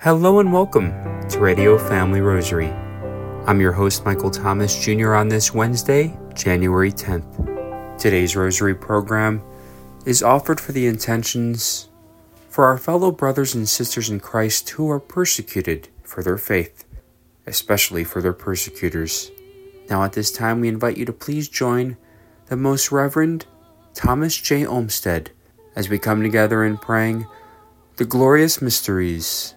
Hello and welcome to Radio Family Rosary. I'm your host, Michael Thomas Jr., on this Wednesday, January 10th. Today's Rosary program is offered for the intentions for our fellow brothers and sisters in Christ who are persecuted for their faith, especially for their persecutors. Now, at this time, we invite you to please join the Most Reverend Thomas J. Olmsted as we come together in praying the glorious mysteries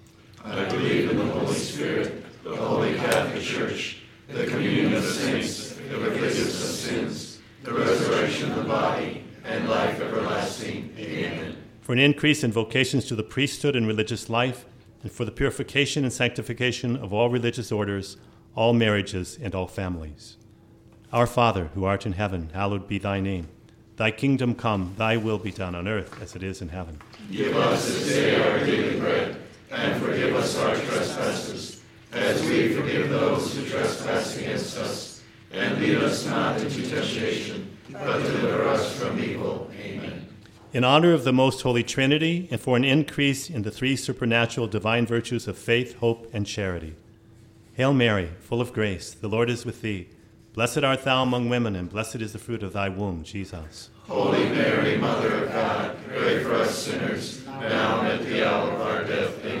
I believe in the Holy Spirit, the Holy Catholic Church, the communion of saints, the forgiveness of sins, the resurrection of the body, and life everlasting. Amen. For an increase in vocations to the priesthood and religious life, and for the purification and sanctification of all religious orders, all marriages, and all families. Our Father, who art in heaven, hallowed be thy name. Thy kingdom come, thy will be done on earth as it is in heaven. Give us this day our daily bread, and forgive us our trespasses, as we forgive those who trespass against us. And lead us not into temptation, but deliver us from evil. Amen. In honor of the most holy Trinity, and for an increase in the three supernatural divine virtues of faith, hope, and charity. Hail Mary, full of grace, the Lord is with thee. Blessed art thou among women, and blessed is the fruit of thy womb, Jesus. Holy Mary, Mother of God, pray for us sinners, now and at the hour of our death. Amen.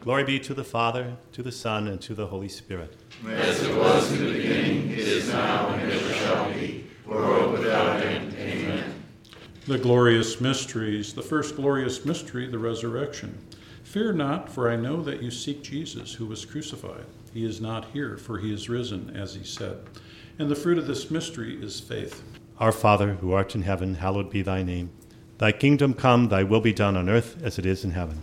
Glory be to the Father, to the Son, and to the Holy Spirit. As it was in the beginning, it is now, and ever shall be, world without end. Amen. The glorious mysteries, the first glorious mystery, the resurrection. Fear not, for I know that you seek Jesus, who was crucified. He is not here, for he is risen, as he said. And the fruit of this mystery is faith. Our Father, who art in heaven, hallowed be thy name. Thy kingdom come, thy will be done on earth as it is in heaven.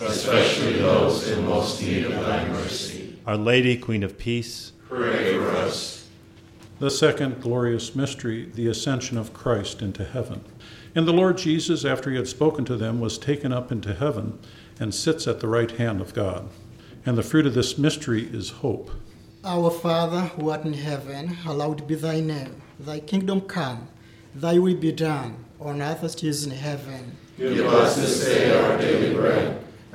especially those in most need of thy mercy. Our Lady, Queen of Peace, Pray for us. The second glorious mystery, the ascension of Christ into heaven. And the Lord Jesus, after he had spoken to them, was taken up into heaven and sits at the right hand of God. And the fruit of this mystery is hope. Our Father, who art in heaven, hallowed be thy name. Thy kingdom come, thy will be done, on earth as it is in heaven. Give us this day our daily bread,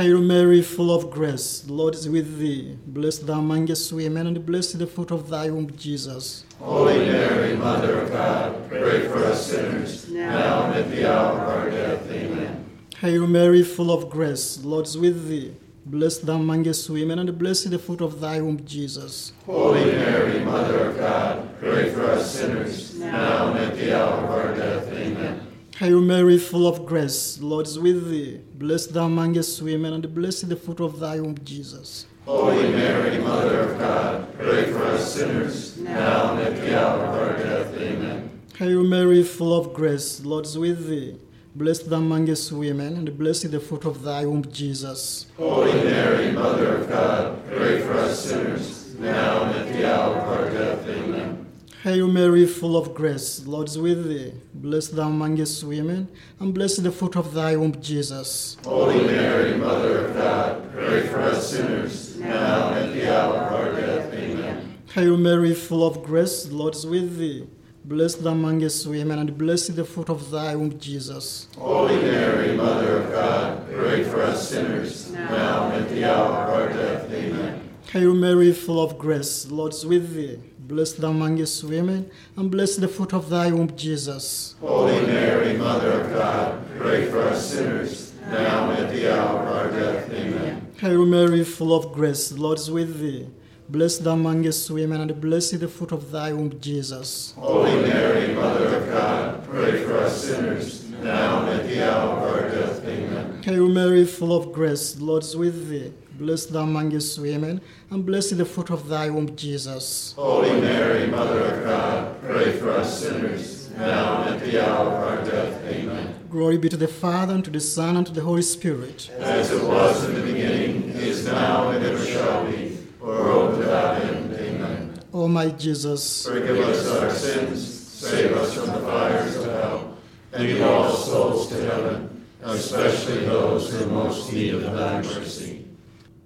Hail Mary, full of grace, the Lord is with thee. Blessed thou amongst women, and blessed the fruit of thy womb, Jesus. Holy Mary, Mother of God, pray for us sinners, now and at the hour of our death. Amen. Hail Mary, full of grace, the Lord is with thee. Blessed thou amongst women, and blessed the fruit of thy womb, Jesus. Holy Mary, Mother of God, pray for us sinners, now and at the hour of our death. Amen. Hail Mary, full of grace, the Lord is with thee. Blessed thou amongst women, and blessed the fruit of thy womb, Jesus. Holy Mary, Mother of God, pray for us sinners, now and at the hour of our death. Amen. Hail Mary, full of grace, the Lord is with thee. Blessed thou amongst women, and blessed the fruit of thy womb, Jesus. Holy Mary, Mother of God, pray for us sinners, now and at the hour of our death. Amen. Hail Mary, full of grace, the Lord is with thee. Blessed thou amongst women, and blessed the fruit of thy womb, Jesus. Holy Mary, Mother of God, pray for us sinners, now and at the hour of our death. Amen. Hail Mary, full of grace, the Lord is with thee. Blessed thou amongst women, and blessed the fruit of thy womb, Jesus. Holy Mary, Mother of God, pray for us sinners, now and at the hour of our death. Amen. Hail Mary, full of grace, the Lord is with thee. Blessed amongst women, and blessed the fruit of thy womb, Jesus. Holy Mary, Mother of God, pray for us sinners, now and at the hour of our death. Amen. Hail Mary, full of grace, the Lord is with thee. Blessed amongst women, and blessed the fruit of thy womb, Jesus. Holy Mary, Mother of God, pray for us sinners, now and at the hour of our death. Amen. Hail Mary, full of grace, the Lord is with thee. Blessed thou amongst women, and blessed the fruit of thy womb, Jesus. Holy Mary, Mother of God, pray for us sinners, now and at the hour of our death. Amen. Glory be to the Father, and to the Son, and to the Holy Spirit. As it was in the beginning, is now, and ever shall be, world without end. Amen. O my Jesus, Forgive us our sins, save us from the fires of hell, and lead all souls to heaven, especially those who most need of thy mercy.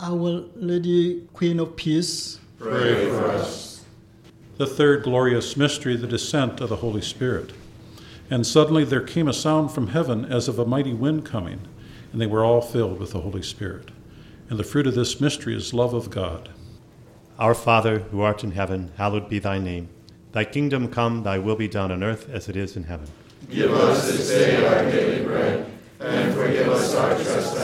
Our Lady, Queen of Peace, Pray for us. The third glorious mystery, the descent of the Holy Spirit. And suddenly there came a sound from heaven as of a mighty wind coming, and they were all filled with the Holy Spirit. And the fruit of this mystery is love of God. Our Father, who art in heaven, hallowed be thy name. Thy kingdom come, thy will be done on earth as it is in heaven. Give us this day our daily bread, and forgive us our trespasses,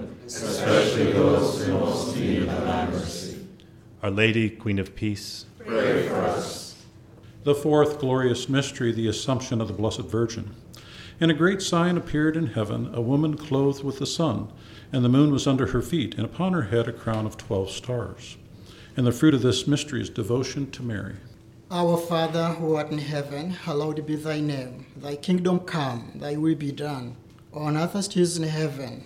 especially those in most need of thy mercy. Our Lady, Queen of Peace, Pray for us. The fourth glorious mystery, the Assumption of the Blessed Virgin. And a great sign appeared in heaven a woman clothed with the sun, and the moon was under her feet, and upon her head a crown of twelve stars. And the fruit of this mystery is devotion to Mary. Our Father who art in heaven, hallowed be thy name. Thy kingdom come, thy will be done, on earth as it is in heaven.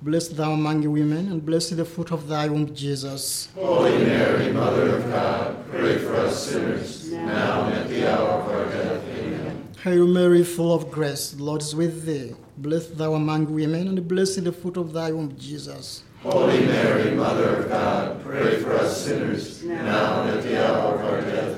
Blessed thou among women, and blessed the fruit of thy womb, Jesus. Holy Mary, Mother of God, pray for us sinners, now and at the hour of our death. Amen. Hail Mary, full of grace, the Lord is with thee. Blessed thou among women, and blessed the fruit of thy womb, Jesus. Holy Mary, Mother of God, pray for us sinners, now and at the hour of our death.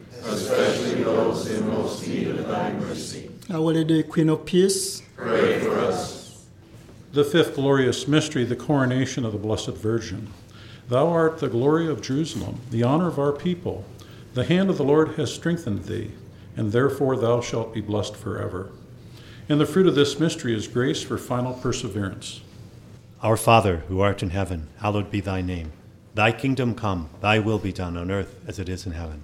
especially those in most need of thy mercy. Our Lady, Queen of Peace, Pray for us. The fifth glorious mystery, the coronation of the Blessed Virgin. Thou art the glory of Jerusalem, the honor of our people. The hand of the Lord has strengthened thee, and therefore thou shalt be blessed forever. And the fruit of this mystery is grace for final perseverance. Our Father, who art in heaven, hallowed be thy name. Thy kingdom come, thy will be done on earth as it is in heaven.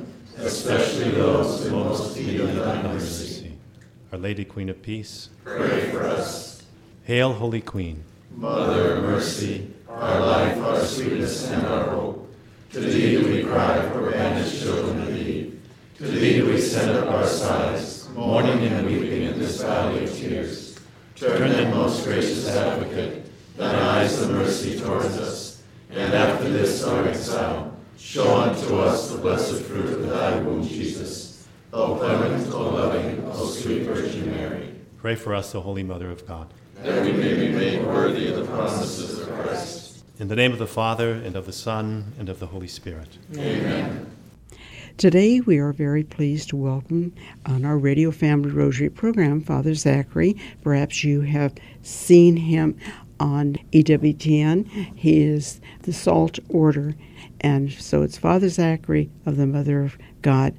especially those in most need thy mercy. Our Lady Queen of Peace, Pray for us. Hail, Holy Queen. Mother of mercy, our life, our sweetness, and our hope. To thee do we cry, for banished children of Eve. To thee do we send up our sighs, mourning and weeping in this valley of tears. Turn then, most gracious advocate, thine eyes of mercy towards us, and after this our exile, show unto us the blessed fruit of thy womb, Jesus. O clement, O loving, O sweet Virgin Mary, Pray for us, O Holy Mother of God. that we may be made worthy of the promises of Christ. In the name of the Father, and of the Son, and of the Holy Spirit. Amen. Today, we are very pleased to welcome on our Radio Family Rosary program Father Zachary. Perhaps you have seen him on EWTN. He is the SOLT Order, and so it's Father Zachary of the Mother of God.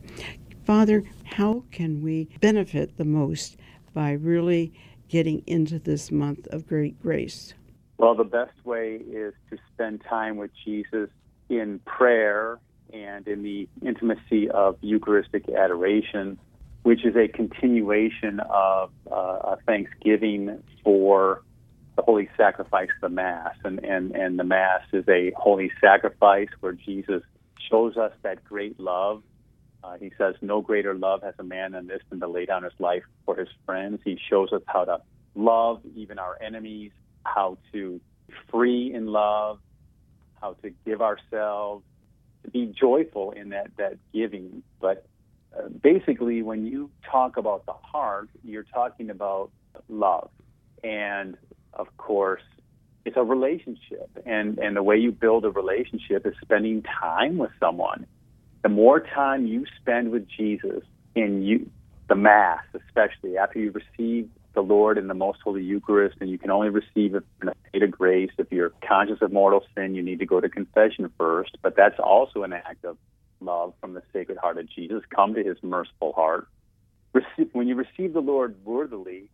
Father, how can we benefit the most by really getting into this month of great grace? Well, the best way is to spend time with Jesus in prayer and in the intimacy of Eucharistic adoration, which is a continuation of uh, a thanksgiving for the holy sacrifice the Mass. And, and, and the Mass is a holy sacrifice where Jesus shows us that great love. Uh, he says, No greater love has a man than this than to lay down his life for his friends. He shows us how to love even our enemies, how to be free in love, how to give ourselves, to be joyful in that, that giving. But uh, basically, when you talk about the heart, you're talking about love. And of course, it's a relationship. And, and the way you build a relationship is spending time with someone. The more time you spend with Jesus in you the Mass, especially after you receive the Lord in the Most Holy Eucharist, and you can only receive it in a state of grace. If you're conscious of mortal sin, you need to go to confession first, but that's also an act of love from the Sacred Heart of Jesus. Come to His merciful heart. Receive, when you receive the Lord worthily,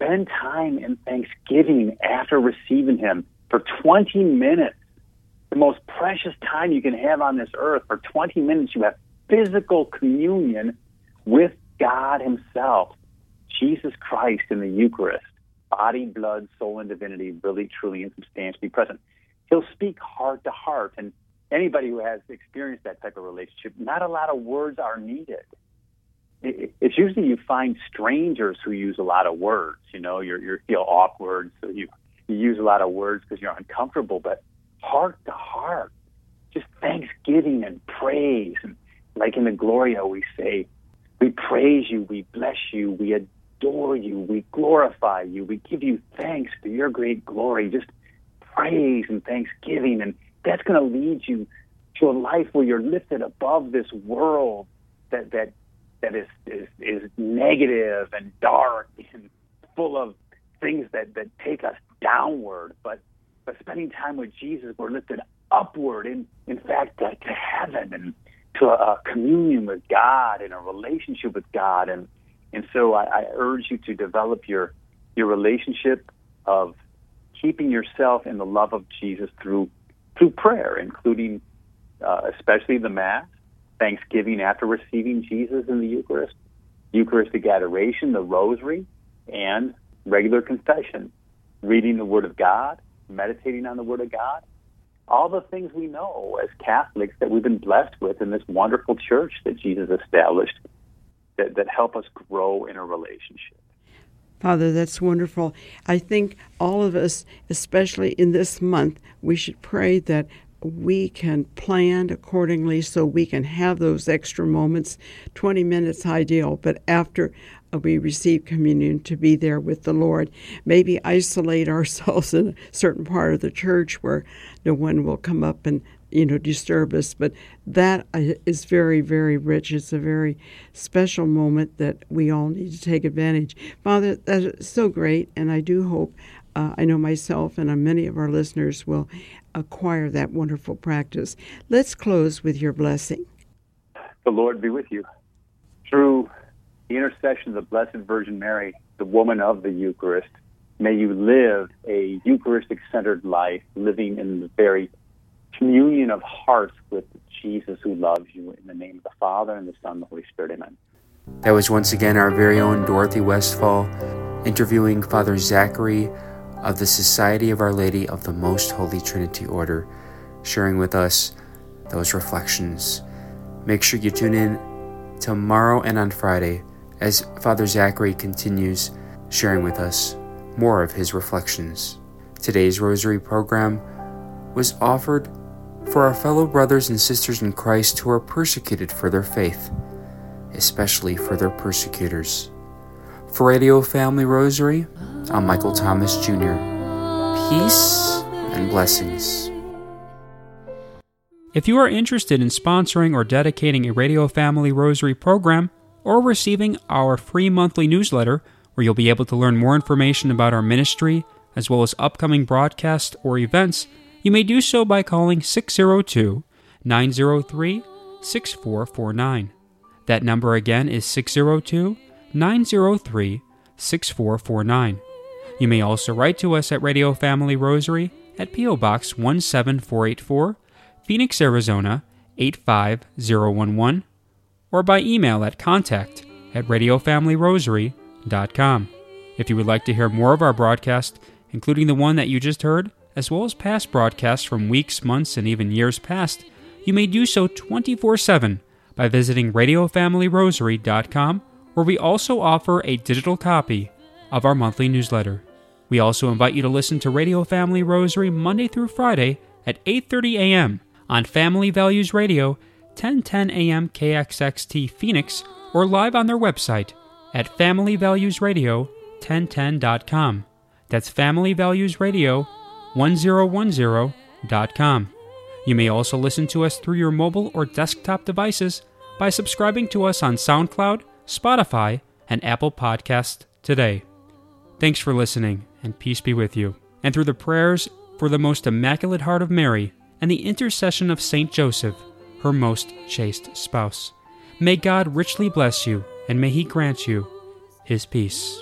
spend time in thanksgiving after receiving Him for 20 minutes. The most precious time you can have on this earth. For 20 minutes, you have physical communion with God Himself, Jesus Christ in the Eucharist, body, blood, soul, and divinity, really, truly, and substantially present. He'll speak heart to heart. And anybody who has experienced that type of relationship, not a lot of words are needed. It's usually you find strangers who use a lot of words. You know, you you feel awkward, so you you use a lot of words because you're uncomfortable. But heart to heart, just thanksgiving and praise, and like in the Gloria, we say, we praise you, we bless you, we adore you, we glorify you, we give you thanks for your great glory. Just praise and thanksgiving, and that's going to lead you to a life where you're lifted above this world that that that is is, is negative and dark and full of things that that take us downward. But but spending time with Jesus, we're lifted upward, in in fact, to, to heaven and to a, a communion with God and a relationship with God. And and so I, I urge you to develop your your relationship of keeping yourself in the love of Jesus through through prayer, including uh, especially the Mass, Thanksgiving after receiving Jesus in the Eucharist, Eucharistic adoration, the Rosary, and regular confession, reading the Word of God, meditating on the Word of God, all the things we know as Catholics that we've been blessed with in this wonderful church that Jesus established that, that help us grow in a relationship. Father, that's wonderful. I think all of us, especially in this month, we should pray that we can plan accordingly so we can have those extra moments 20 minutes ideal but after we receive communion to be there with the lord maybe isolate ourselves in a certain part of the church where no one will come up and you know disturb us but that uh, very very rich. It's a very special moment that we all need to take advantage. Father that is so great and i do hope uh, I know myself and uh, many of our listeners will acquire that wonderful practice. Let's close with your blessing. The Lord be with you. Through the intercession of the Blessed Virgin Mary, the woman of the Eucharist, may you live a Eucharistic centered life, living in the very communion of hearts with Jesus who loves you. In the name of the Father, and the Son, and the Holy Spirit. Amen. That was once again our very own Dorothy Westfall interviewing Father Zachary of the Society of Our Lady of the Most Holy Trinity Order, sharing with us those reflections. Make sure you tune in tomorrow and on Friday as Father Zachary continues sharing with us more of his reflections. Today's Rosary program was offered for our fellow brothers and sisters in Christ who are persecuted for their faith, especially for their persecutors. For Radio Family Rosary, I'm Michael Thomas Jr. Peace and blessings. If you are interested in sponsoring or dedicating a Radio Family Rosary program or receiving our free monthly newsletter, where you'll be able to learn more information about our ministry as well as upcoming broadcasts or events, you may do so by calling 602 903 6449. That number again is 602 903 6449. You may also write to us at Radio Family Rosary at P.O. Box 17484, Phoenix, Arizona 85011, or by email at contact at radiofamilyrosary.com. If you would like to hear more of our broadcast, including the one that you just heard, as well as past broadcasts from weeks, months, and even years past, you may do so 24 7 by visiting radiofamilyrosary.com where we also offer a digital copy of our monthly newsletter. We also invite you to listen to Radio Family Rosary Monday through Friday at 8:30 a.m. on Family Values Radio, 1010 a.m. KXXT Phoenix, or live on their website at familyvaluesradio1010.com. That's familyvaluesradio1010.com. You may also listen to us through your mobile or desktop devices by subscribing to us on SoundCloud, Spotify, and Apple Podcast today. Thanks for listening, and peace be with you. And through the prayers for the most immaculate heart of Mary and the intercession of Saint Joseph, her most chaste spouse, may God richly bless you, and may He grant you His peace.